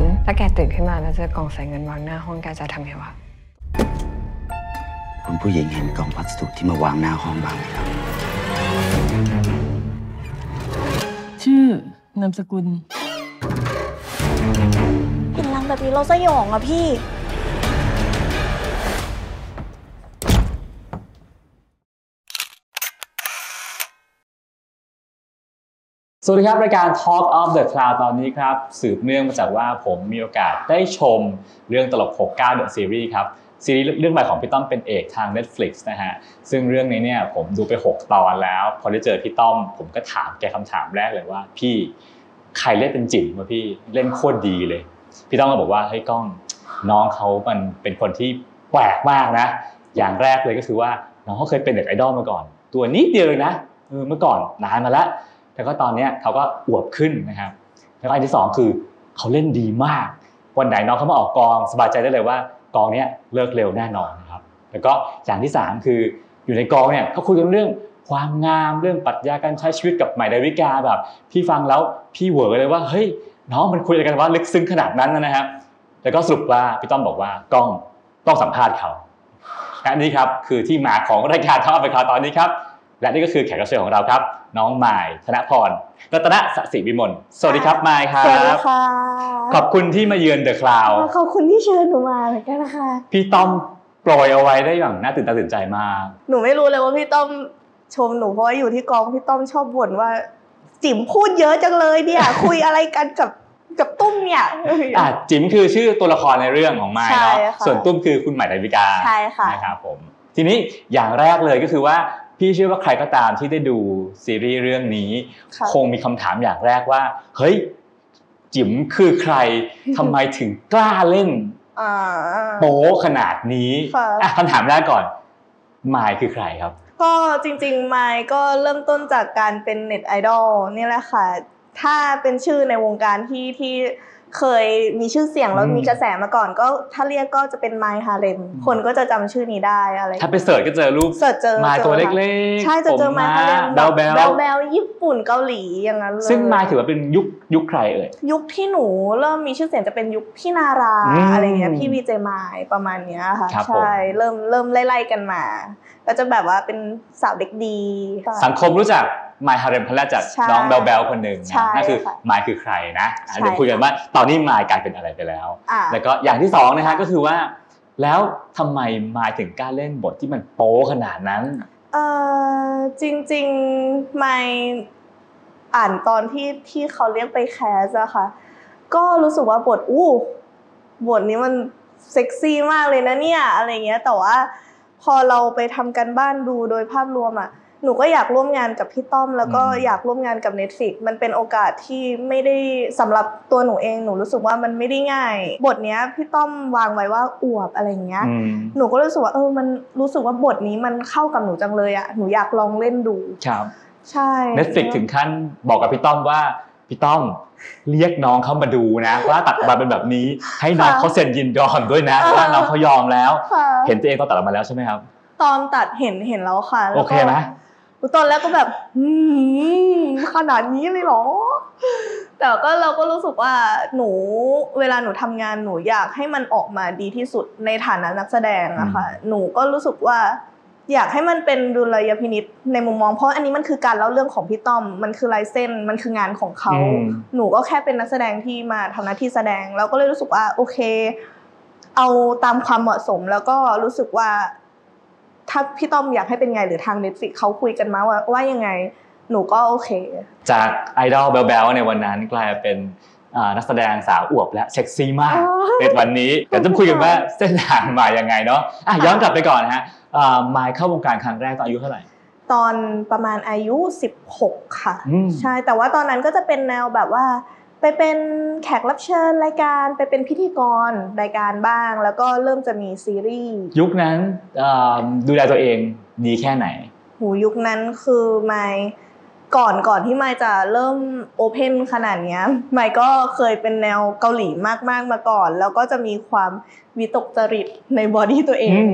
ลถ้าแกตื่นขึ้นมาแล้วเจอกล่องใส่เงินวางหน้าห้องแกจะทำไงวะ คุณผู้หญิงเห็นกล่องพัสดุที่มาวางหน้าห้องบ้างไหมครับ ชื่อนามสกุลเห็นรังแบบนี้เราสยองอะพี่ สวัสดีครับ รายการ Talk of the Cloud ตอนนี้ครับ สืบเนื่องมาจากว่าผมมีโอกาสได้ชมเรื่องตลก 69 The Series ครับ ซีรีส์เรื่องใหม่ของพี่ต้อมเป็นเอกทาง Netflix นะฮะ ซึ่งเรื่องนี้เนี่ยผมดูไป 6 ตอนแล้ว พอได้เจอพี่ต้อม ผมก็ถามแกคำถามแรกเลยว่า พี่ใครเล่นเป็นจิ๋มวะพี่เล่นโคตรดีเลย พี่ต้อมก็บอกว่าเฮ้ยก้องน้องเขามันเป็นคนที่แปลกมากนะ อย่างแรกเลยก็คือว่าน้องเขาเคยเป็นเด็กไอดอลมาก่อน ตัวนิดเดียวเลยนะเออเมื่อก่อนนานมาแล้ว แล้วก็ตอนนี้เขาก็อวบขึ้นนะครับ แล้วก็อันที่สองคือเขาเล่นดีมาก วันไหนน้องเขามาออกกองสบายใจได้เลยว่ากองเนี้ยเลิกเร็วแน่นอนนะครับ แล้วก็อย่างที่สามคืออยู่ในกองเนี่ยเขาคุยกันเรื่องความงามเรื่องปรัชญาการใช้ชีวิตกับใหม่ดาวิกาแบบ พี่ฟังแล้วพี่เหวอเลยว่าเฮ้ยน้องมันคุยอะไรกันว่าลึกซึ้งขนาดนั้นนะครับ แล้วก็สรุปว่าพี่ต้อมบอกว่ากล้องต้องสัมภาษณ์เขาและนี่ครับคือที่มาของรายการทอดไปคราวตอนนี้ครับ และนี่ก็คือแขกรับเชิญของเราครับ น้องมายธนพรรัตนสศิวิมลสวัสดีครับมายครัสวัสดีบค่ะขอบคุณที่มาเยือนเดอะคลาวขอบคุณที่เชิญหนูมาเหมือนกันนะคะพี่ต้อมโปรยเอาไว้ได้อย่างน่าตื่นตาตื่นใจมากหนูไม่รู้เลยว่าพี่ต้อมชมหนูเพราะว่าอยู่ที่กองพี่ต้อมชอบบ่นว่า จิ๋มพูดเยอะจังเลยเนี่ย คุยอะไรกันกับกับตุ้มเนี่ยอะจิ๋มคือชื่อตัวละครในเรื่องของมายเนาะใช่ค่ะส่วนตุ้มคือคุณใหม่ดาวิกาใช่ค่ะนะครับผมทีนี้อย่างแรกเลยก็คือว่า พี่เชื่อว่าใครก็ตามที่ได้ดูซีรีส์เรื่องนี้ค่ะคงมีคำถามอย่างแรกว่า เฮ้ย จิ๋มคือใครทำไมถึงกล้าเล่นอ่าโป๊ขนาดนี้ค่ะอะคำถามแรกก่อนมายคือใครครับ ก็จริงๆไมค์ก็เริ่มต้นจากการเป็นเน็ตไอดอลนี่แหละค่ะ ถ้าเป็นชื่อในวงการที่ที่ เคยมีชื่อเสียงแล้วอืมมีกระแสมาก่อนก็ถ้าเรียกก็จะเป็นไมค์ฮาเลมคนก็จะจำชื่อนี้ได้อะไรถ้าไปเสิร์ชก็เจอรูปเสิร์ชเจอมายจอตัวค่ะเล็กๆใช่จะเจอผมไมค์ฮาเลมแบลแบลแบลแบลญี่ปุ่นเกาหลีอย่างนั้นเลยซึ่งมายถือว่าเป็นยุคยุคใครเอ่ยยุคที่หนูเริ่มมีชื่อเสียงจะเป็นยุคพี่นาราอืมอะไรเงี้ยพี่วีเจมายประมาณเนี้ยค่ะครับผมใช่เริ่มเริ่มไล่ๆกันมา ก็จะแบบว่าเป็นสาวเด็กดี สังคมรู้จัก มายฮาเรมคนแรกจากใช่น้องแบลแบลคนหนึ่งใช่นะนั่นคือค่ะมายคือใครนะอะใช่เดี๋ยวคุยกันว่าตอนนี้มายกลายเป็นอะไรไปแล้วอ่าแล้วก็อย่างที่สองนะฮะก็คือว่า แล้วทำไมมายถึงกล้าเล่นบทที่มันโป๊ขนาดนั้นเออจริงๆไม่อ่านตอนที่ที่เขาเรียกไปแคสอะค่ะ ก็รู้สึกว่าบทอู้บทนี้มันเซ็กซี่มากเลยนะเนี่ยอะไรเงี้ยแต่ว่าพอเราไปทำกันบ้านดูโดยภาพรวมอะ หนูก็อยากร่วมงานกับพี่ต้อม แล้วก็อืมอยากร่วมงานกับ Netflix มันเป็นโอกาสที่ไม่ได้สำหรับตัวหนูเองหนูรู้สึกว่ามันไม่ได้ง่าย บทเนี้ยพี่ต้อมวางไว้ว่าอวบอะไรเงี้ยอืมหนูก็รู้สึกว่าเออมันรู้สึกว่าบทนี้มันเข้ากับหนูจังเลยอะหนูอยากลองเล่นดูครับใช่ Netflix ถึงขั้นบอกกับพี่ต้อมว่าพี่ต้อมเรียกน้องเขามาดูนะ ว่าตัดออกมาเป็นแบบนี้ ให้น้องเขาเซ็นยินยอมด้วยนะว่าน้องเขายอมแล้วค่ะเห็นตัวเองตอนตัดออกมาแล้วใช่ไหมครับ ตอนตัดเห็นเห็นแล้วค่ะแล้วโอก็เคไหม ตอนแรกก็แบบอืมขนาดนี้เลยเหรอ แต่ก็เราก็รู้สึกว่าหนูเวลาหนูทำงานหนูอยากให้มันออกมาดีที่สุดในฐานะนักแสดงอะค่ะหนูก็รู้สึกว่า อยากให้มันเป็นดุลยพินิษในมุมมอง เพราะอันนี้มันคือการเล่าเรื่องของพี่ต้อม มันคือลายเส้นมันคืองานของเขาอืมหนูก็แค่เป็นนักแสดงที่มาทำหน้าที่แสดงแล้วก็เลยรู้สึกว่าโอเค เอาตามความเหมาะสมแล้วก็รู้สึกว่า ถ้าพี่ต้อมอยากให้เป็นไงหรือทาง Netflix เขาคุยกันมาว่าว่ายังไงหนูก็โอเค จากไอดอลแบลๆในวันนั้นกลายเป็นอ่านักแสดงสาวอวบและเซ็กซี่มากอ๋อในวันนี้เดี๋ยวจะคุยกันว่าเส้นทางมายังไงเนาะอะย้อนกลับไปก่อนนะฮะอ่ามายเข้าวงการครั้งแรกตอนอายุเท่าไหร่ ตอนประมาณอายุ 16 ค่ะอืมใช่แต่ว่าตอนนั้นก็จะเป็นแนวแบบว่า ไปเป็นแขกรับเชิญรายการไปเป็นพิธีกรรายการบ้าง แล้วก็เริ่มจะมีซีรีส์ยุคนั้นอ่าดูแลตัวเองดีแค่ไหน หูยุคนั้นคือไม่ก่อนก่อนที่ไม่จะเริ่มโอเพนขนาดเนี้ยไม่ก็เคยเป็นแนวเกาหลีมากๆมาก่อน แล้วก็จะมีความวิตกจริตในบอดี้ตัวเองอืม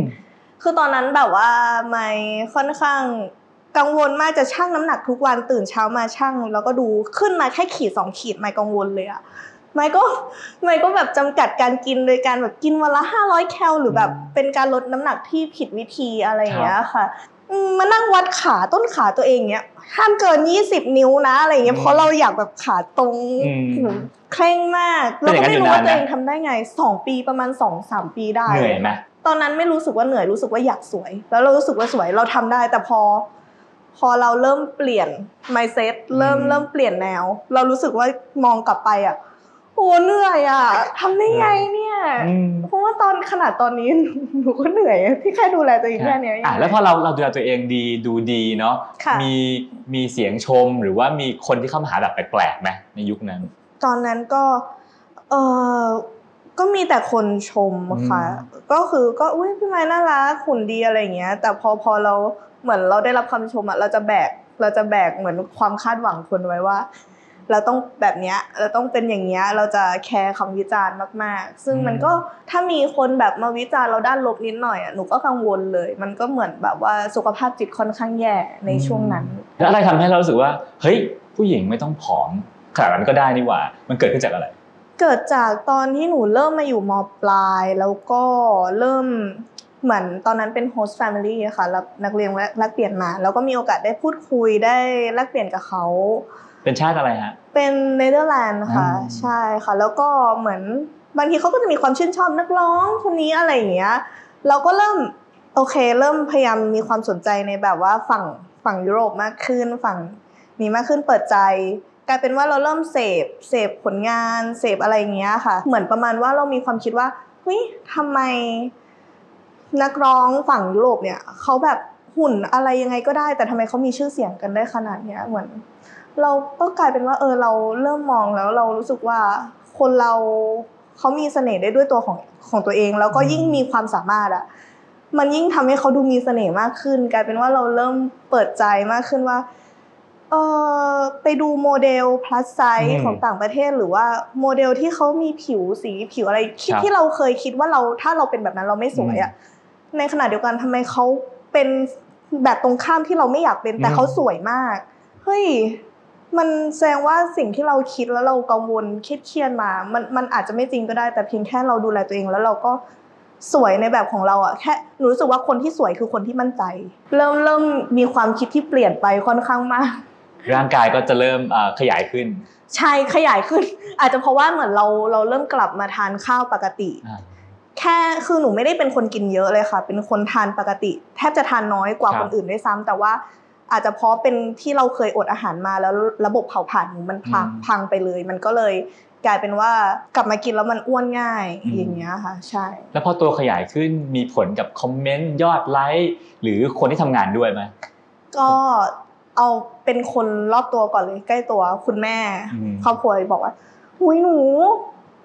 คือตอนนั้นแบบว่าไม่ค่อนข้าง กังวลมากจะชั่งน้ำหนักทุกวันตื่นเช้ามาชั่ง แล้วก็ดูขึ้นมาแค่ขีดสองขีดไม่กังวลเลยอะไม่ก็ไม่ก็แบบจำกัดการกินโดยการแบบกินวันละห้าร้อยแคลหรือแบบเป็นการลดน้ำหนักที่ผิดวิธีอะไรอย่างเงี้ยค่ะอืมมานั่งวัดขาต้นขาตัวเองเนี้ยห้ามเกินยี่สิบนิ้วนะอะไรอย่างเงี้ยเพราะเราอยากแบบขาตรงอืมหูเคร่งมากเป็นแล้วอย่างก็นั้นไม่รู้ว่าอยู่นานนะตัวเองทำได้ไงสองปีประมาณสองสามปีได้เหนื่อยไหมตอนนั้นไม่รู้สึกว่าเหนื่อยรู้สึกว่าอยากสวย แล้วเรารู้สึกว่าสวยเราทำได้แต่พอ พอเราเริ่มเปลี่ยน mindset เริ่มอืมเริ่มเปลี่ยนแนว เรารู้สึกว่ามองกลับไปอะโอ้เหนื่อยอะทำได้ไงเนี่ยอืมเพราะว่าตอนขนาดตอนนี้หนูก็เหนื่อยอะที่แค่ดูแลตัวเองแค่เนี้ยอะแล้วพอเราเราดูแลตัวเองดีดูดีเนาะค่ะมีมีเสียงชมหรือว่ามีคนที่เข้ามาหาแบบแปลกๆไหมในยุคนั้น ตอนนั้นก็เออก็มีแต่คนชมค่ะอืมก็คือก็อุ้ยพี่ไม้น่ารักหุ่นดีอะไรอย่างเงี้ย แต่พอพอเรา เหมือนเราได้รับคำชมอะเราจะแบกเราจะแบกเหมือนความคาดหวังคนไว้ว่า เราต้องแบบเนี้ยเราต้องเป็นอย่างเงี้ยเราจะแคร์คำวิจารณ์มาก ๆ ซึ่งมันก็ถ้ามีคนแบบมาวิจารณ์เราด้านลบนิดหน่อยอะหนูก็กังวลเลย มันก็เหมือนแบบว่าสุขภาพจิตค่อนข้างแย่ในช่วงนั้น แล้วอะไรทำให้เรารู้สึกว่า เฮ้ย ผู้หญิงไม่ต้องผอมขนาดนั้นก็ได้นี่หว่า มันเกิดขึ้นจากอะไรเกิดจากตอนที่หนูเริ่มมาอยู่มปลาย แล้วก็เริ่ม เหมือนตอนนั้นเป็น host family อะค่ะรับนักเรียนแลกแลกเปลี่ยนมาแล้วก็มีโอกาสได้พูดคุยได้แลกเปลี่ยนกับเขาเป็นชาติอะไรฮะเป็นเนเธอร์แลนด์ค่ะอ่าใช่ค่ะ แล้วก็เหมือนบางทีเขาก็จะมีความชื่นชอบนักร้องคนนี้อะไรอย่างเงี้ยเราก็เริ่มโอเค เริ่มพยายามมีความสนใจในแบบว่าฝั่งฝั่งยุโรปมากขึ้นฝั่งนี้มากขึ้นเปิดใจกลายเป็นว่าเราเริ่มเสพเสพผลงานเสพอะไรอย่างเงี้ยค่ะ เหมือนประมาณว่าเรามีความคิดว่าเฮ้ยทำไม นักร้องฝั่งยุโรปเนี่ยเขาแบบหุ่นอะไรยังไงก็ได้ แต่ทำไมเขามีชื่อเสียงกันได้ขนาดเนี้ยเหมือน เราก็กลายเป็นว่า เออเราเริ่มมองแล้วเรารู้สึกว่าคนเราเขามีเสน่ห์ได้ด้วยตัวของของตัวเอง แล้วก็ยิ่งมีความสามารถอะมันยิ่งทำให้เขาดูมีเสน่ห์มากขึ้น กลายเป็นว่าเราเริ่มเปิดใจมากขึ้นว่าเออไปดูโมเดล plus อื size มของต่างประเทศหรือว่าโมเดลที่เขามีผิวสีผิวอะไรคิดครับที่เราเคยคิดว่าเราถ้าเราเป็นแบบนั้นเราไม่สวยอะ ในขณะเดียวกันทำไมเขาเป็นแบบตรงข้ามที่เราไม่อยากเป็นแต่อืมเขาสวยมากเฮ้ยมันแสดงว่าสิ่งที่เราคิดแล้วเรากังวลเครียดเครียดมา มันมันอาจจะไม่จริงก็ได้ แต่เพียงแค่เราดูแลตัวเองแล้วเราก็สวยในแบบของเราอะแค่หนูรู้สึกว่าคนที่สวยคือคนที่มั่นใจ เริ่มเริ่มมีความคิดที่เปลี่ยนไปค่อนข้างมาก ร่างกายก็จะเริ่มเอ่อขยายขึ้น ใช่ขยายขึ้น อาจจะเพราะว่าเหมือนเราเราเริ่มกลับมาทานข้าวปกติอ่า แค่คือหนูไม่ได้เป็นคนกินเยอะเลยค่ะ เป็นคนทานปกติ แทบจะทานน้อยกว่าครับคนอื่นด้วยซ้ำแต่ว่าอาจจะเพราะเป็นที่เราเคยอดอาหารมาแล้วระบบเผาผลาญหนูมันพังพังไปเลย มันก็เลยกลายเป็นว่ากลับมากินแล้วมันอ้วนง่ายอย่างเงี้ยค่ะ ใช่ แล้วพอตัวขยายขึ้นมีผลกับคอมเมนต์ยอดไลค์หรือคนที่ทำงานด้วยไหมก็เอาเป็นคนรอบตัวก่อนเลยใกล้ตัวคุณแม่อืมครอบครัวบอกว่าหุยหนู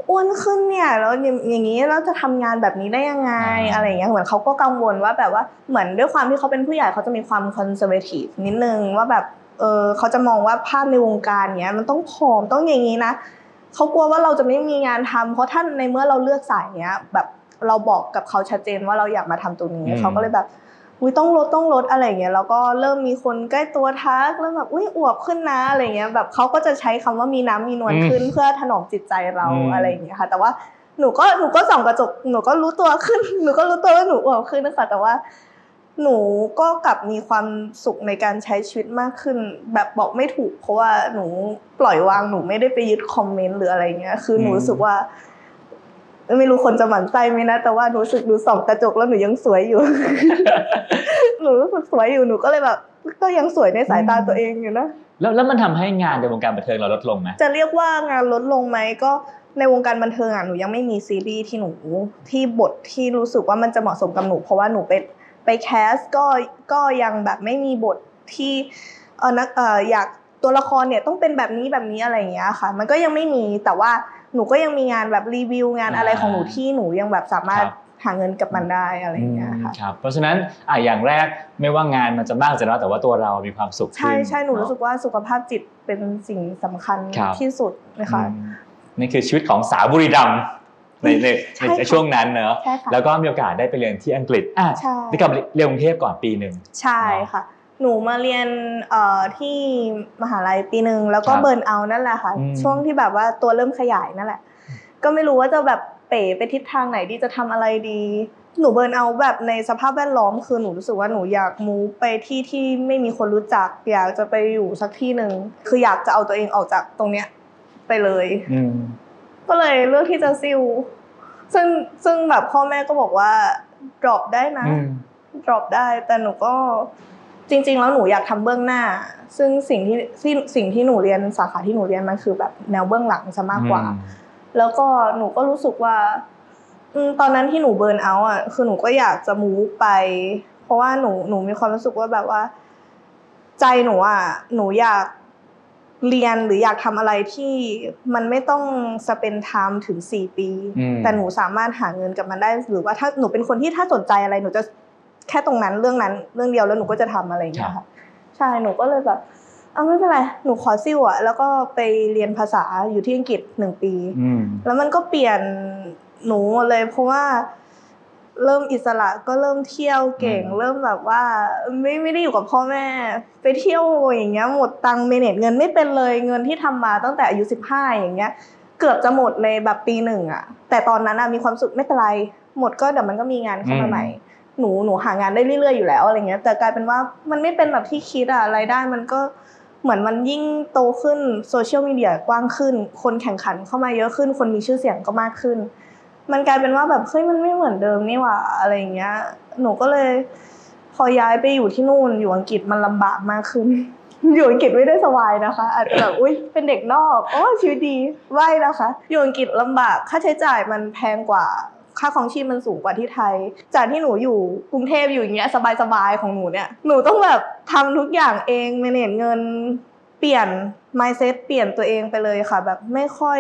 อ้วนขึ้นเนี่ยแล้วอย่างนี้เราจะทำงานแบบนี้ได้ยังไงอะไรอย่างเงี้ยเหมือนเขาก็กังวลว่าแบบว่าเหมือนด้วยความที่เขาเป็นผู้ใหญ่เขาจะมีความคอนเซอร์เวทีฟนิดนึงว่าแบบเออเขาจะมองว่าภาพในวงการเนี้ยมันต้องผอมต้องอย่างนี้นะเขากลัวว่าเราจะไม่มีงานทำเพราะถ้าในเมื่อเราเลือกสายเนี้ยแบบเราบอกกับเขาชัดเจนว่าเราอยากมาทำตรงนี้อืมเขาก็เลยแบบ อุ้ยต้องลดต้องลดอะไรอย่างเงี้ยแล้วก็เริ่มมีคนใกล้ตัวทักแล้วแบบอุ้ยอวบขึ้นนะอะไรเงี้ยแบบเขาก็จะใช้คำว่ามีน้ำมีนวลอืมขึ้นเพื่อถนอมจิตใจเราอืมอะไรอย่างเงี้ยค่ะ แต่ว่าหนูก็หนูก็ส่องกระจกหนูก็รู้ตัวขึ้น หนูก็รู้ตัวว่าหนูอวบขึ้นนะคะแต่ว่าหนูก็กลับมีความสุขในการใช้ชีวิตมากขึ้น แบบบอกไม่ถูก เพราะว่าหนูปล่อยวางหนูไม่ได้ไปยึดคอมเมนต์หรืออะไรเงี้ยคือหนูอืมรู้สึกว่า ไม่รู้คนจะหมั่นไส้ไหมนะ แต่ว่าหนูรู้สึกดูส่องกระจกแล้วหนูยังสวยอยู่ หนูรู้สึกสวยอยู่หนูก็เลยแบบก็ยังสวยในสายตาตัวเองอยู่นะแล้วแล้วมันทำให้งานในวงการบันเทิงเราลดลงไหมจะเรียกว่างานลดลงไหมก็ในวงการบันเทิงอะหนูยังไม่มีซีรีส์ที่หนูที่บทที่รู้สึกว่ามันจะเหมาะสมกับหนู เพราะว่าหนูไปไปแคสก็ก็ยังแบบไม่มีบทที่เออนักเอออยากตัวละครเนี่ยต้องเป็นแบบนี้แบบนี้อะไรอย่างเงี้ยค่ะ มันก็ยังไม่มีแต่ว่า หนูก็ยังมีงานแบบรีวิวงานอะไรของหนูที่หนูยังแบบสามารถหาเงินกับมันได้อะไรอย่างเงี้ยค่ะครับเพราะฉะนั้นอะอย่างแรกไม่ว่างานมันจะมากจะน้อยแต่ว่าตัวเรามีความสุขใช่ขึ้นใช่หนูรู้สึเอะกว่าสุขภาพจิตเป็นสิ่งสำคัญครับที่สุดนะคะอืมนี่คือชีวิตของสาวบุรีรัมย์ในในใช่ในค่ะช่วงนั้นเนอะใช่ค่ะแล้วก็มีโอกาสได้ไปเรียนที่อังกฤษอะใช่ได้กลับเรียนกรุงเทพก่อนปีหนึ่งใช่ค่ะ หนูมาเรียนเอ่อที่มหาลัยปีหนึ่งแล้วก็ครับเบิร์นเอาท์นั่นแหละค่ะ อืม ช่วงที่แบบว่าตัวเริ่มขยายนั่นแหละ ก็ไม่รู้ว่าจะแบบเป๋ไปทิศทางไหนดีจะทำอะไรดี หนูเบิร์นเอาท์แบบในสภาพแวดล้อมคือหนูรู้สึกว่าหนูอยากมูฟไปที่ที่ไม่มีคนรู้จัก อยากจะไปอยู่สักที่หนึ่งคืออยากจะเอาตัวเองออกจากตรงเนี้ยไปเลย อืม ก็เลยเลือกที่จะซิลซึ่งซึ่งแบบพ่อแม่ก็บอกว่า drop ได้นะ อืม drop ได้ แต่หนูก็ จริง ๆ แล้วหนูอยากทำเบื้องหน้า ซึ่งสิ่งที่ที่สิ่งที่หนูเรียนสาขาที่หนูเรียนมันคือแบบแนวเบื้องหลังซะมากกว่า แล้วก็หนูก็รู้สึกว่าอืมตอนนั้นที่หนูเบิร์นเอาท์อะคือหนูก็อยากจะมูฟไป เพราะว่าหนูหนูมีความรู้สึกว่าแบบว่า ใจหนูอะหนูอยากเรียนหรืออยากทำอะไรที่มันไม่ต้องสเปนไทม์ถึงสี่ปีอืมแต่หนูสามารถหาเงินกับมันได้ หรือว่าถ้าหนูเป็นคนที่ถ้าสนใจอะไรหนูจะ แค่ตรงนั้นเรื่องนั้นเรื่องเดียวแล้วหนูก็จะทำอะไรอย่างเงี้ยค่ะใช่หนูก็เลยแบบเอาไม่เป็นไรหนูขอซิ่วอะแล้วก็ไปเรียนภาษาอยู่ที่อังกฤษหนึ่งปีอืมแล้วมันก็เปลี่ยนหนูหมดเลยเพราะว่าเริ่มอิสระก็เริ่มเที่ยวเก่งอืมเริ่มแบบว่าไม่ไม่ได้อยู่กับพ่อแม่ ไปเที่ยวอย่างเงี้ยหมดตังค์ manage เงินไม่เป็นเลยเงินที่ทำมาตั้งแต่อายุสิบห้าอย่างเงี้ย เกือบจะหมดในแบบปีหนึ่งอะแต่ตอนนั้นอะมีความสุขไม่เป็นไร หมดก็เดี๋ยวมันก็มีงานเข้ามาใหม่ หนูหนูหางานได้เรื่อยๆอยู่แล้วอะไรเงี้ยแต่กลายเป็นว่ามันไม่เป็นแบบที่คิดอะรายได้มันก็เหมือนมันยิ่งโตขึ้นโซเชียลมีเดียกว้างขึ้น คนแข่งขันเข้ามาเยอะขึ้น คนมีชื่อเสียงก็มากขึ้น มันกลายเป็นว่าแบบเฮ้ยมันไม่เหมือนเดิมนี่หว่าอะไรเงี้ย หนูก็เลย พอย้ายไปอยู่ที่นู่นอยู่อังกฤษมันลำบากมากขึ้น อยู่อังกฤษไม่ได้สบายนะคะ อาจจะแบบอุ้ยเป็นเด็กนอกโอ้ชีวิตดีไม่นะคะ อยู่อังกฤษลำบากค่าใช้จ่ายมันแพงกว่า ค่าของชีพมันสูงกว่าที่ไทย จากที่หนูอยู่กรุงเทพอยู่อย่างเงี้ยสบายๆของหนูเนี่ย หนูต้องแบบทำทุกอย่างเองเมเนจเงิน เปลี่ยน mindset เปลี่ยนตัวเองไปเลยค่ะ แบบไม่ค่อย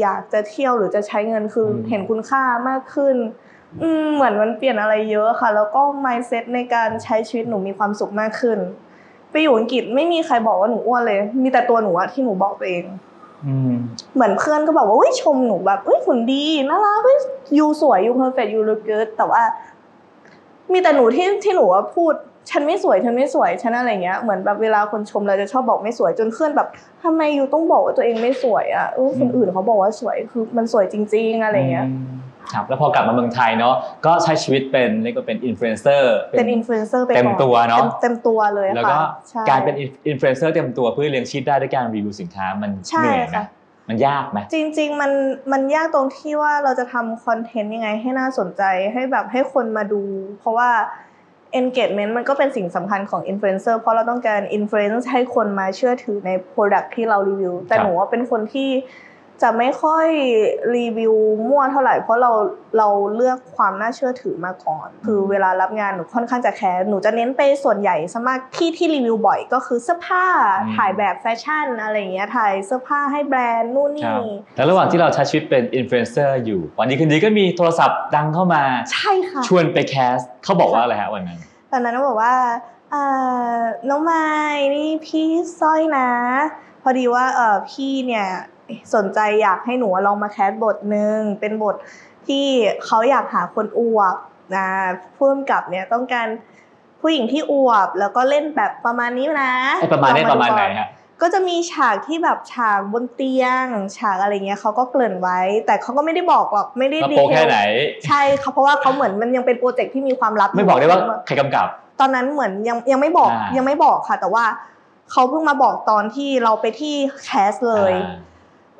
อยากจะเที่ยวหรือจะใช้เงินคือเห็นคุณค่ามากขึ้นอืมเหมือนมันเปลี่ยนอะไรเยอะค่ะ แล้วก็ mindset ในการใช้ชีวิตหนูมีความสุขมากขึ้น ไปอยู่อังกฤษไม่มีใครบอกว่าหนูอ้วนเลย มีแต่ตัวหนูอะที่หนูบอกตัวเอง เหมือนเพื่อนก็บอกว่าอุ้ยชมหนูแบบอุ้ยหุ่นดีน่ารักอุ้ย you สวย you perfect you look good แต่ว่า มีแต่หนูที่ที่หนูว่าพูด ฉันไม่สวยฉันไม่สวยฉันอะไรเงี้ยเหมือนแบบเวลาคนชมเราจะชอบบอกไม่สวยจนเพื่อนแบบทำไม you ต้องบอกว่าตัวเองไม่สวยอะเออคนอื่นเขาบอกว่าสวยคือมันสวยจริง ๆ อะไรเงี้ย ครับแล้วพอกลับมาเมืองไทยเนาะก็ใช้ชีวิตเป็นเรียกว่าเป็นอินฟลูเอนเซอร์เป็นอินฟลูเอนเซอร์ไปก่อนเต็มตัวเนอะเต็มเต็มตัวเลยค่ะแล้วก็ใช่การเป็นอินฟลูเอนเซอร์เต็มตัวเพื่อเลี้ยงชีพได้ด้วยการรีวิวสินค้ามันใช่เหนื่อยไหมค่ะมันยากไหมจริง ๆ มันมันยากตรงที่ว่าเราจะทำคอนเทนต์ยังไงให้น่าสนใจให้แบบให้คนมาดู เพราะว่า engagement มันก็เป็นสิ่งสำคัญของอินฟลูเอนเซอร์เพราะเราต้องการ influence ให้คนมาเชื่อถือใน product ที่เรารีวิวแต่หนูว่าเป็นคนที่ จะไม่ค่อยรีวิวมั่วเท่าไหร่เพราะเราเราเลือกความน่าเชื่อถือมาก่อน คือเวลารับงานหนูค่อนข้างจะแคร์หนูจะเน้นไปส่วนใหญ่ส่วนมากที่ที่รีวิวบ่อยก็คือเสื้อผ้าถ่ายแบบแฟชั่นอะไรอย่างเงี้ยถ่ายเสื้อผ้าให้แบรนด์นู่นนี่ครับแล้วระหว่างที่เราใช้ชีวิตเป็นอินฟลูเอนเซอร์อยู่ วันดีคืนดีก็มีโทรศัพท์ดังเข้ามาใช่ค่ะชวนไปแคสเขาบอกว่าอะไรฮะวันนั้นตอนนั้นก็บอกว่าอ่าน้องมายนี่พี่สร้อยนะ พอดีว่าเออพี่เนี่ย สนใจอยากให้หนูลองมาแคสบทหนึ่งเป็นบทที่เขาอยากหาคนอวบนะพ่วมกับเนี่ยต้องการผู้หญิงที่อวบแล้วก็เล่นแบบประมาณนี้นะไอ้ประมาณนี้ลองประมาณไหนดูก่อฮะก็จะมีฉากที่แบบฉากบนเตียง ฉากอะไรเงี้ยเขาก็เกริ่นไว้ แต่เขาก็ไม่ได้บอกหรอกไม่ได้ว่าดีโปเทแค่ลไหนใช่เขาเพราะว่าเขาเหมือนมันยังเป็นโปรเจกต์ที่มีความลับไม่บอกได้ว่าใครกำกับ ตอนนั้นเหมือนยังยังไม่บอกอ่ายัยังไม่บอกค่ะ แต่ว่าเขาเพิ่งมาบอกตอนที่เราไปที่แคสเลยอ่า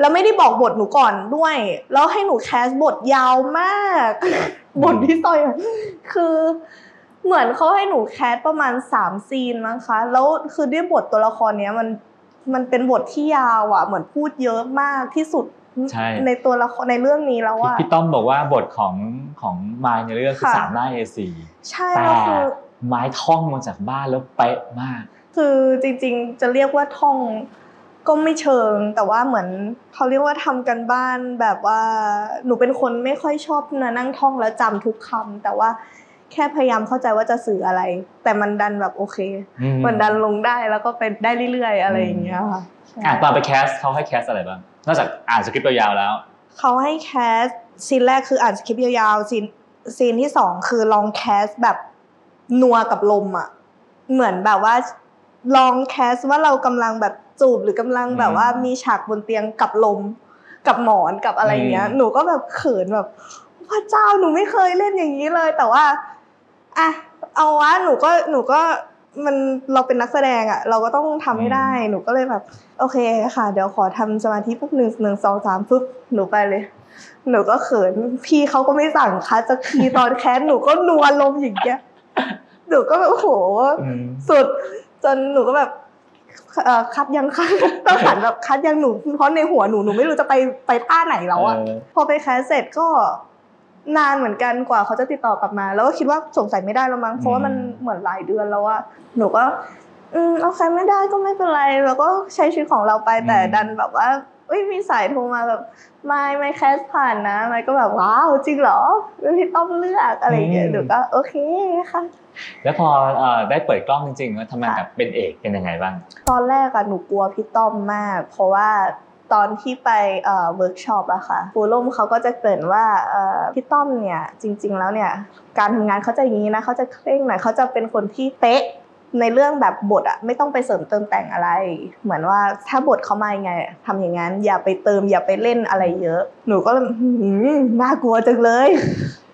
แล้วไม่ได้บอกบทหนูก่อนด้วย แล้วให้หนูแคสบทยาวมาก บทพี่ต้อยอะคือเหมือนเขาให้หนูแคสประมาณสามซีนมั้งคะแล้วคือด้วยบทตัวละครเนี้ยมันมันเป็นบทที่ยาวอะ เหมือนพูดเยอะมากที่สุดใช่ในตัวละครในเรื่องนี้แล้วพี่อะพี่ต้อมบอกว่าบทของของมายในเรื่องคือค่ะสามหน้า A4 ใช่แต่แล้วคือไม้ท่องมาจากบ้านแล้วเป๊ะมาก คือจริงๆจะเรียกว่าท่อง ก็ไม่เชิง แต่ว่าเหมือนเขาเรียกว่าทำกันบ้านแบบว่าหนูเป็นคนไม่ค่อยชอบนะนั่งท่องแล้วจำทุกคำแต่ว่าแค่พยายามเข้าใจว่าจะสื่ออะไร แต่มันดันแบบโอเคอืมมันดันลงได้แล้วก็ไปได้เรื่อยๆ อะไรอย่างเงี้ยค่ะใช่อะตอนไปแคสเขาให้แคสอะไรบ้างนอกจากอ่านสคริปต์ยาวๆแล้วเขาให้แคสซีนแรกคืออ่านสคริปต์ยาวๆซีนซีนที่สองคือลองแคสแบบนัวกับลมอะเหมือนแบบว่าลองแคสว่าเรากำลังแบบ จูบหรือกำลังแบบว่ามีฉากบนเตียงกับลม กับหมอนกับอะไรเงี้ยอืมหนูก็แบบเขินแบบพระเจ้าหนูไม่เคยเล่นอย่างนี้เลย แต่ว่าอะเอาวะหนูก็หนูก็มันเราเป็นนักแสดงอะเราก็ต้องทำให้ได้ หนูก็เลยแบบ โอเคค่ะ เดี๋ยวขอทำสมาธิปุ๊บหนึ่งหนึ่งสองสามปุ๊บหนูไปเลย หนูก็เขินพี่เขาก็ไม่สั่งคัดสักทีตอนแคสหนูก็นัวลมณ์อย่างเงี้ยหนูก็แบบโอ้โหอืมสุด จนหนูก็แบบเอ่อ คัดยังคัดต้องหันแบบคัดยังหนู เพราะในหัวหนูหนูไม่รู้จะไปไปท่าไหนแล้วอะเออพอไปแคสเสร็จก็นานเหมือนกันกว่าเขาจะติดต่อกลับมา แล้วก็คิดว่าสงสัยไม่ได้แล้วมั้งเพราะว่ามันเหมือนหลายเดือนแล้วอะหนูก็ อืมเอาใครไม่ได้ก็ไม่เป็นไร แล้วก็ใช้ชีวิตของเราไปแต่ดันแบบว่า เอ้ยมีสายโทรมาแบบมายมายแคสผ่านนะมายก็แบบ wow จริงเหรอมายพี่ต้อมเลือกอะไรอย่างเงี้ยหนูก็โอเคค่ะแล้วพอเอ่อได้เปิดกล้องจริงๆว่าทำงานกับเป็นเอกเป็นยังไงบ้าง ตอนแรกอะหนูกลัวพี่ต้อมมาก เพราะว่าตอนที่ไปเอ่อเวิร์กช็อปอะค่ะครูล่มเขาก็จะเกริ่นว่าเอ่อพี่ต้อมเนี่ยจริง ๆ แล้วเนี่ยการทำงานเขาจะอย่างนี้นะเขาจะเคร่งหน่อยเขาจะเป็นคนที่เป๊ะ ในเรื่องแบบบทอะไม่ต้องไปเสริมเติมแต่งอะไร เหมือนว่าถ้าบทเขามายังไงทำอย่างนั้น อย่าไปเติมอย่าไปเล่นอะไรเยอะ หนูก็เลยหืมน่ากลัวจังเลย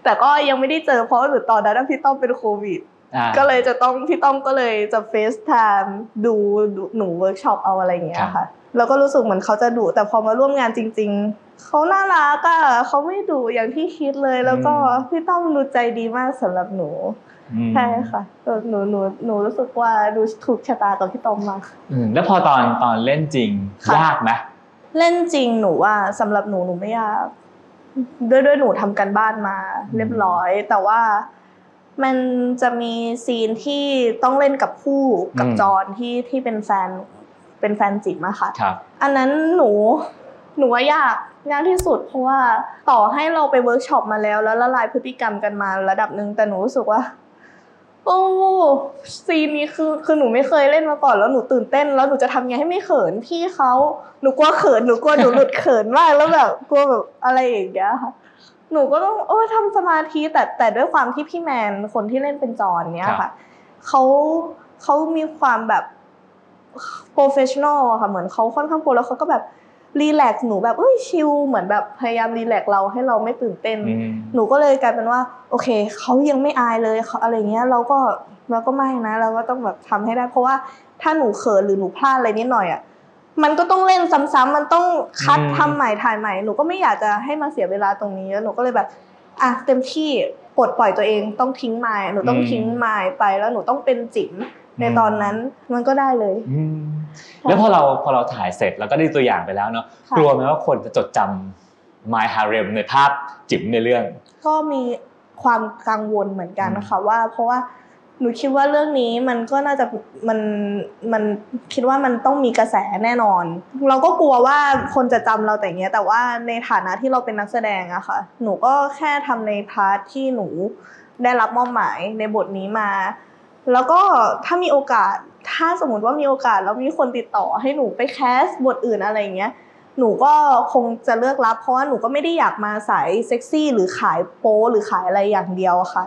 แต่ก็ยังไม่ได้เจอเพราะว่าหนูตอนนั้นอะพี่ต้อมเป็นโควิดอ่าก็เลยจะต้องพี่ต้อมก็เลยจะ FaceTime ดูดูหนูเวิร์กช็อปเอาอะไรอย่างเงี้ยครับค่ะแล้วก็รู้สึกเหมือนเขาจะดุแต่พอมาร่วมงานจริง ๆ เขาน่ารักอะเขาไม่ดุอย่างที่คิดเลย แล้วก็พี่ต้อมดูใจดีมากสำหรับหนูอืมใช่ค่ะเออหนูหนูหนูรู้สึกว่าดูถูกชะตากับพี่ต้อมมากอืมแล้วพอตอนตอนเล่นจริงค่ะยากไหมเล่นจริงหนูว่าสำหรับหนูหนูไม่ยากด้วยด้วยหนูทำกันบ้านมา เรียบร้อย แต่ว่ามันจะมีซีนที่ต้องเล่นกับคู่กับจอนที่ที่เป็นแฟนเป็นแฟนจิ๋มอะค่ะครับอันนั้นหนูหนูว่ายาก ยากที่สุดเพราะว่าต่อให้เราไปเวิร์กช็อปมาแล้ว แล้วละลายพฤติกรรมกันมาระดับหนึ่งแต่หนูรู้สึกว่าโอ้ซีนนี้คือคือหนูไม่เคยเล่นมาก่อนแล้วหนูตื่นเต้น แล้วหนูจะทำไงให้ไม่เขินพี่เขาหนูกลัวเขินหนูกลัวหนูหลุดเขินมากแล้วแบบกลัวแบบอะไรอย่างเงี้ยค่ะหนูก็ต้องโอ้ยทำสมาธิแต่แต่ด้วยความที่พี่แมนคนที่เล่นเป็นจอห์นเนี้ยครับค่ะเขาเขามีความแบบ professional อะค่ะเหมือนเขาค่อนข้างโปรแล้วเขาก็แบบ relax หนูแบบเอ้ย chill เหมือนแบบพยายาม relax เราให้เราไม่ตื่นเต้นอืมหนูก็เลยกลายเป็นว่า โอเคเขายังไม่อายเลยเขาอะไรเงี้ยเราก็เราก็ไม่นะ เราก็ต้องแบบทำให้ได้ เพราะว่าถ้าหนูเขินหรือหนูพลาดอะไรนิดหน่อยอะมันก็ต้องเล่นซ้ำๆมันต้องคัตอืมทำใหม่ถ่ายใหม่หนูก็ไม่อยากจะให้มาเสียเวลาตรงนี้แล้วหนูก็เลยแบบอะเต็มที่ปลดปล่อยตัวเองต้องทิ้งไม้หนูต้องทิ้งไม้ไปแล้วหนูต้องเป็นจิ๋ม ในตอนนั้นมันก็ได้เลยอืมแล้วพอเราพอเราถ่ายเสร็จแล้วก็ได้ตัวอย่างไปแล้วเนาะค่ะกลัวไหมว่าคนจะจดจำ My Harem ในภาพจิ๋มในเรื่อง ก็มีความกังวลเหมือนกันนะคะว่า เพราะว่าหนูคิดว่าเรื่องนี้มันก็น่าจะมันมันคิดว่ามันต้องมีกระแสแน่นอน เราก็กลัวว่าคนจะจำเราแต่เงี้ย แต่ว่าในฐานะที่เราเป็นนักแสดงอะค่ะ หนูก็แค่ทำใน part ที่หนูได้รับมอบหมายในบทนี้มา แล้วก็ถ้ามีโอกาสถ้าสมมติว่ามีโอกาสแล้วมีคนติดต่อให้หนูไปแคสบทอื่นอะไรอย่างเงี้ยหนูก็คงจะเลือกรับเพราะว่าหนูก็ไม่ได้อยากมาสายเซ็กซี่หรือขายโป๊หรือขายอะไรอย่างเดียวอะค่ะ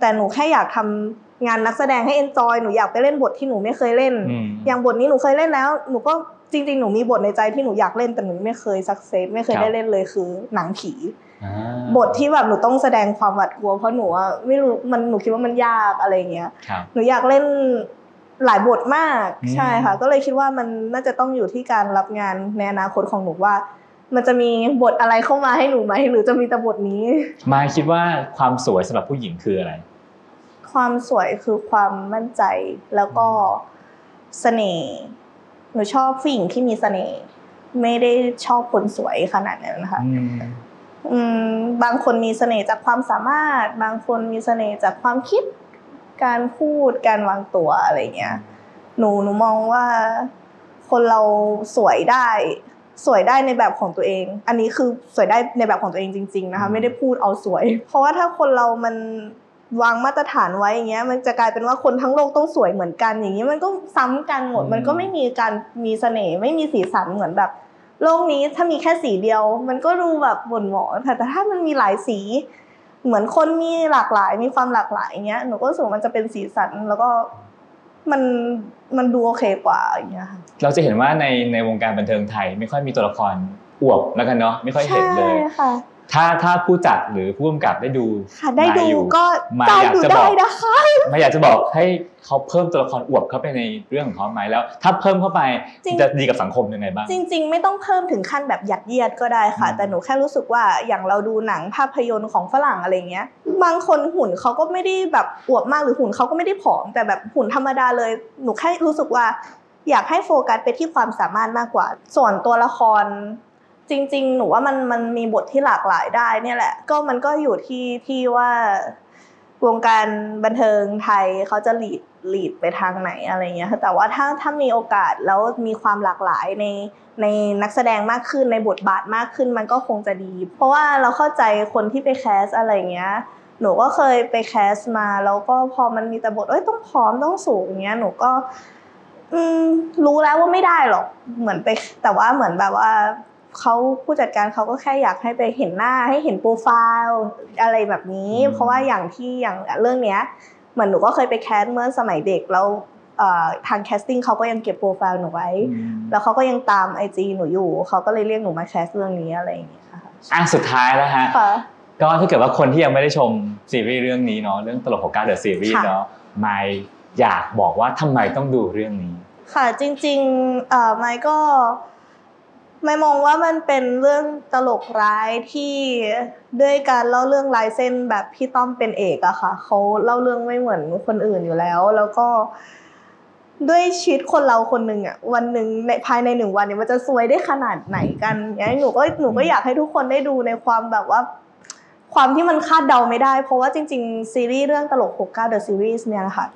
แต่หนูแค่อยากทำงานนักแสดงให้ enjoy หนูอยากไปเล่นบทที่หนูไม่เคยเล่นอืมอย่างบทนี้หนูเคยเล่นแล้ว หนูก็จริง ๆ หนูมีบทในใจที่หนูอยากเล่นแต่หนูไม่เคยสักเซสไม่เคยครับได้เล่นเลยคือหนังผีอ่า บทที่แบบหนูต้องแสดงความหวาดกลัว เพราะหนูอะไม่รู้มันหนูคิดว่ามันยากอะไรอย่างเงี้ยครับหนูอยากเล่นหลายบทมากอืมใช่ค่ะ ก็เลยคิดว่ามันน่าจะต้องอยู่ที่การรับงานในอนาคตของหนูว่า มันจะมีบทอะไรเข้ามาให้หนูไหมหรือจะมีแต่บทนี้ มายคิดว่าความสวยสำหรับผู้หญิงคืออะไร ความสวยคือความมั่นใจแล้วก็เสน่ห์หนูชอบผู้หญิงที่มีเสน่ห์ไม่ได้ชอบคนสวยขนาดนั้นนะคะอืมอืม บางคนมีเสน่ห์จากความสามารถ บางคนมีเสน่ห์จากความคิด การพูด การวางตัวอะไรเงี้ย หนูหนูมองว่าคนเราสวยได้ สวยได้ในแบบของตัวเอง อันนี้คือสวยได้ในแบบของตัวเองจริง ๆนะคะ ไม่ได้พูดเอาสวย เพราะว่าถ้าคนเรามันวางมาตรฐานไว้อย่างเงี้ย มันจะกลายเป็นว่าคนทั้งโลกต้องสวยเหมือนกันอย่างนี้มันก็ซ้ำกันหมดอืมมันก็ไม่มีการมีเสน่ห์ไม่มีสีสันเหมือนแบบ โลกนี้ถ้ามีแค่สีเดียว มันก็ดูแบบหม่นหมองแต่แต่ถ้ามันมีหลายสี เหมือนคนมีหลากหลาย มีความหลากหลายอย่างเงี้ยหนูก็รู้สึกว่ามันจะเป็นสีสันแล้วก็มันมันดูโอเคกว่าอย่างเงี้ยค่ะเราจะเห็นว่าในในวงการบันเทิงไทย ไม่ค่อยมีตัวละครอวบแล้วกันเนาะไม่ค่อยเห็นเลยใช่ค่ะ ถ้าถ้าผู้จัดหรือผู้กำกับได้ดูค่ะได้ดูมาอยู่ก็มาตามอยากดูจะบได้อกนะคะไม่อยากจะบอกให้เขาเพิ่มตัวละครอวบเข้าไปในเรื่องของเขาไหมแล้ว ถ้าเพิ่มเข้าไปจริงจะดีกับสังคมยังไงบ้างจริง ๆ ไม่ต้องเพิ่มถึงขั้นแบบยัดเยียดก็ได้ค่ะอืมแต่หนูแค่รู้สึกว่าอย่างเราดูหนังภาพยนตร์ของฝรั่งอะไรเงี้ย บางคนหุ่นเขาก็ไม่ได้แบบอวบมากหรือหุ่นเขาก็ไม่ได้ผอม แต่แบบหุ่นธรรมดาเลย หนูแค่รู้สึกว่าอยากให้โฟกัสไปที่ความสามารถมากกว่า ส่วนตัวละคร จริง ๆ หนูว่ามันมันมีบทที่หลากหลายได้เนี่ยแหละ ก็มันก็อยู่ที่ที่ว่าวงการบันเทิงไทยเขาจะหลีดหลีดไปทางไหนอะไรเงี้ยแต่ว่าถ้าถ้ามีโอกาสแล้วมีความหลากหลายในในนักแสดงมากขึ้นในบทบาทมากขึ้นมันก็คงจะดี เพราะว่าเราเข้าใจคนที่ไปแคสอะไรเงี้ยหนูก็เคยไปแคสมาแล้วก็พอมันมีแต่บทเอ้ยต้องผอมต้องสูงอย่างเงี้ยหนูก็ อืมรู้แล้วว่าไม่ได้หรอกเหมือนไป แต่ว่าเหมือนแบบว่า เขาผู้จัดการเขาก็แค่อยากให้ไปเห็นหน้าให้เห็นโปรไฟล์อะไรแบบนี้อืมเพราะว่าอย่างที่อย่างเรื่องเนี้ยเหมือนหนูก็เคยไปแคสเมื่อสมัยเด็กแล้วเอ่อทาง casting เขาก็ยังเก็บโปรไฟล์หนูไว้ แล้วเขาก็ยังตามไอจีหนูอยู่เขาก็เลยเรียกหนูมาแคสเรื่องนี้อะไรอย่างเงี้ยค่ะอะสุดท้ายแล้วฮะค่ะก็ถ้าเกิดว่าคนที่ยังไม่ได้ชมซีรีส์เรื่องนี้เนาะเรื่องตลกของการเดอะซีรีส์ค่ะเนาะไม่อยากบอกว่าทำไมต้องดูเรื่องนี้ ค่ะจริงๆเอ่อไมค์ก็ ไม่มองว่ามันเป็นเรื่องตลกร้ายที่ด้วยการเล่าเรื่องลายเส้นแบบพี่ต้อมเป็นเอกอะค่ะเขาเล่าเรื่องไม่เหมือนคนอื่นอยู่แล้ว แล้วก็ด้วยชีวิตคนเราคนหนึ่งอะวันหนึ่งในภายในหนึ่งวันเนี่ยมันจะซวยได้ขนาดไหนกันเนี่ยหนูก็หนูก็อยากให้ทุกคนได้ดูในความแบบว่า ความที่มันคาดเดาไม่ได้ เพราะว่าจริง ๆ ซีรีส์เรื่องตลก69 The Series เนี่ยนะคะ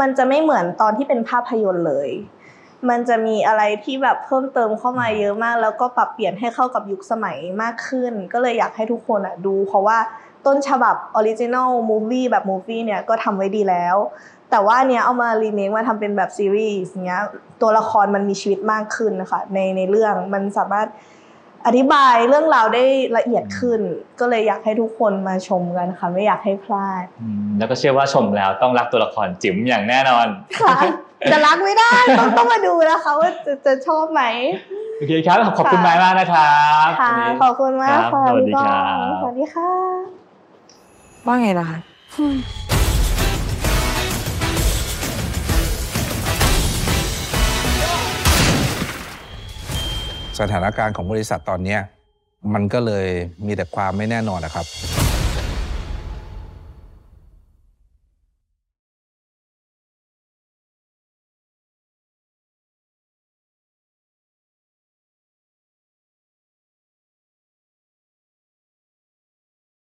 มันจะไม่เหมือนตอนที่เป็นภาพยนตร์เลย มันจะมีอะไรที่แบบเพิ่มเติมเข้ามาเยอะมาก แล้วก็ปรับเปลี่ยนให้เข้ากับยุคสมัยมากขึ้น ก็เลยอยากให้ทุกคนอะดู เพราะว่าต้นฉบับ original movie แบบ movie เนี่ยก็ทำไว้ดีแล้ว แต่ว่าอันเนี้ยเอามารีเมคมาทำเป็นแบบซีรีส์เนี้ยตัวละครมันมีชีวิตมากขึ้นนะคะในในเรื่องมันสามารถอธิบายเรื่องราวได้ละเอียดขึ้น ก็เลยอยากให้ทุกคนมาชมกันค่ะไม่อยากให้พลาดอืมแล้วก็เชื่อว่าชมแล้วต้องรักตัวละครจิ๋มอย่างแน่นอนค่ะ จะรักไม่ได้ต้องต้องมาดูนะคะว่าจะจะชอบไหมโอเคครับขอบคุณค่ะไม้มากนะครับค่ะวันนี้ขอบคุณมากครับค่ะสวัสดีพี่คก้รัองบสวัสดีค่ะ ว่าไงล่ะคะสถานการณ์ของบริษัทตอนเนี้ยมันก็เลยมีแต่ความไม่แน่นอนนะครับ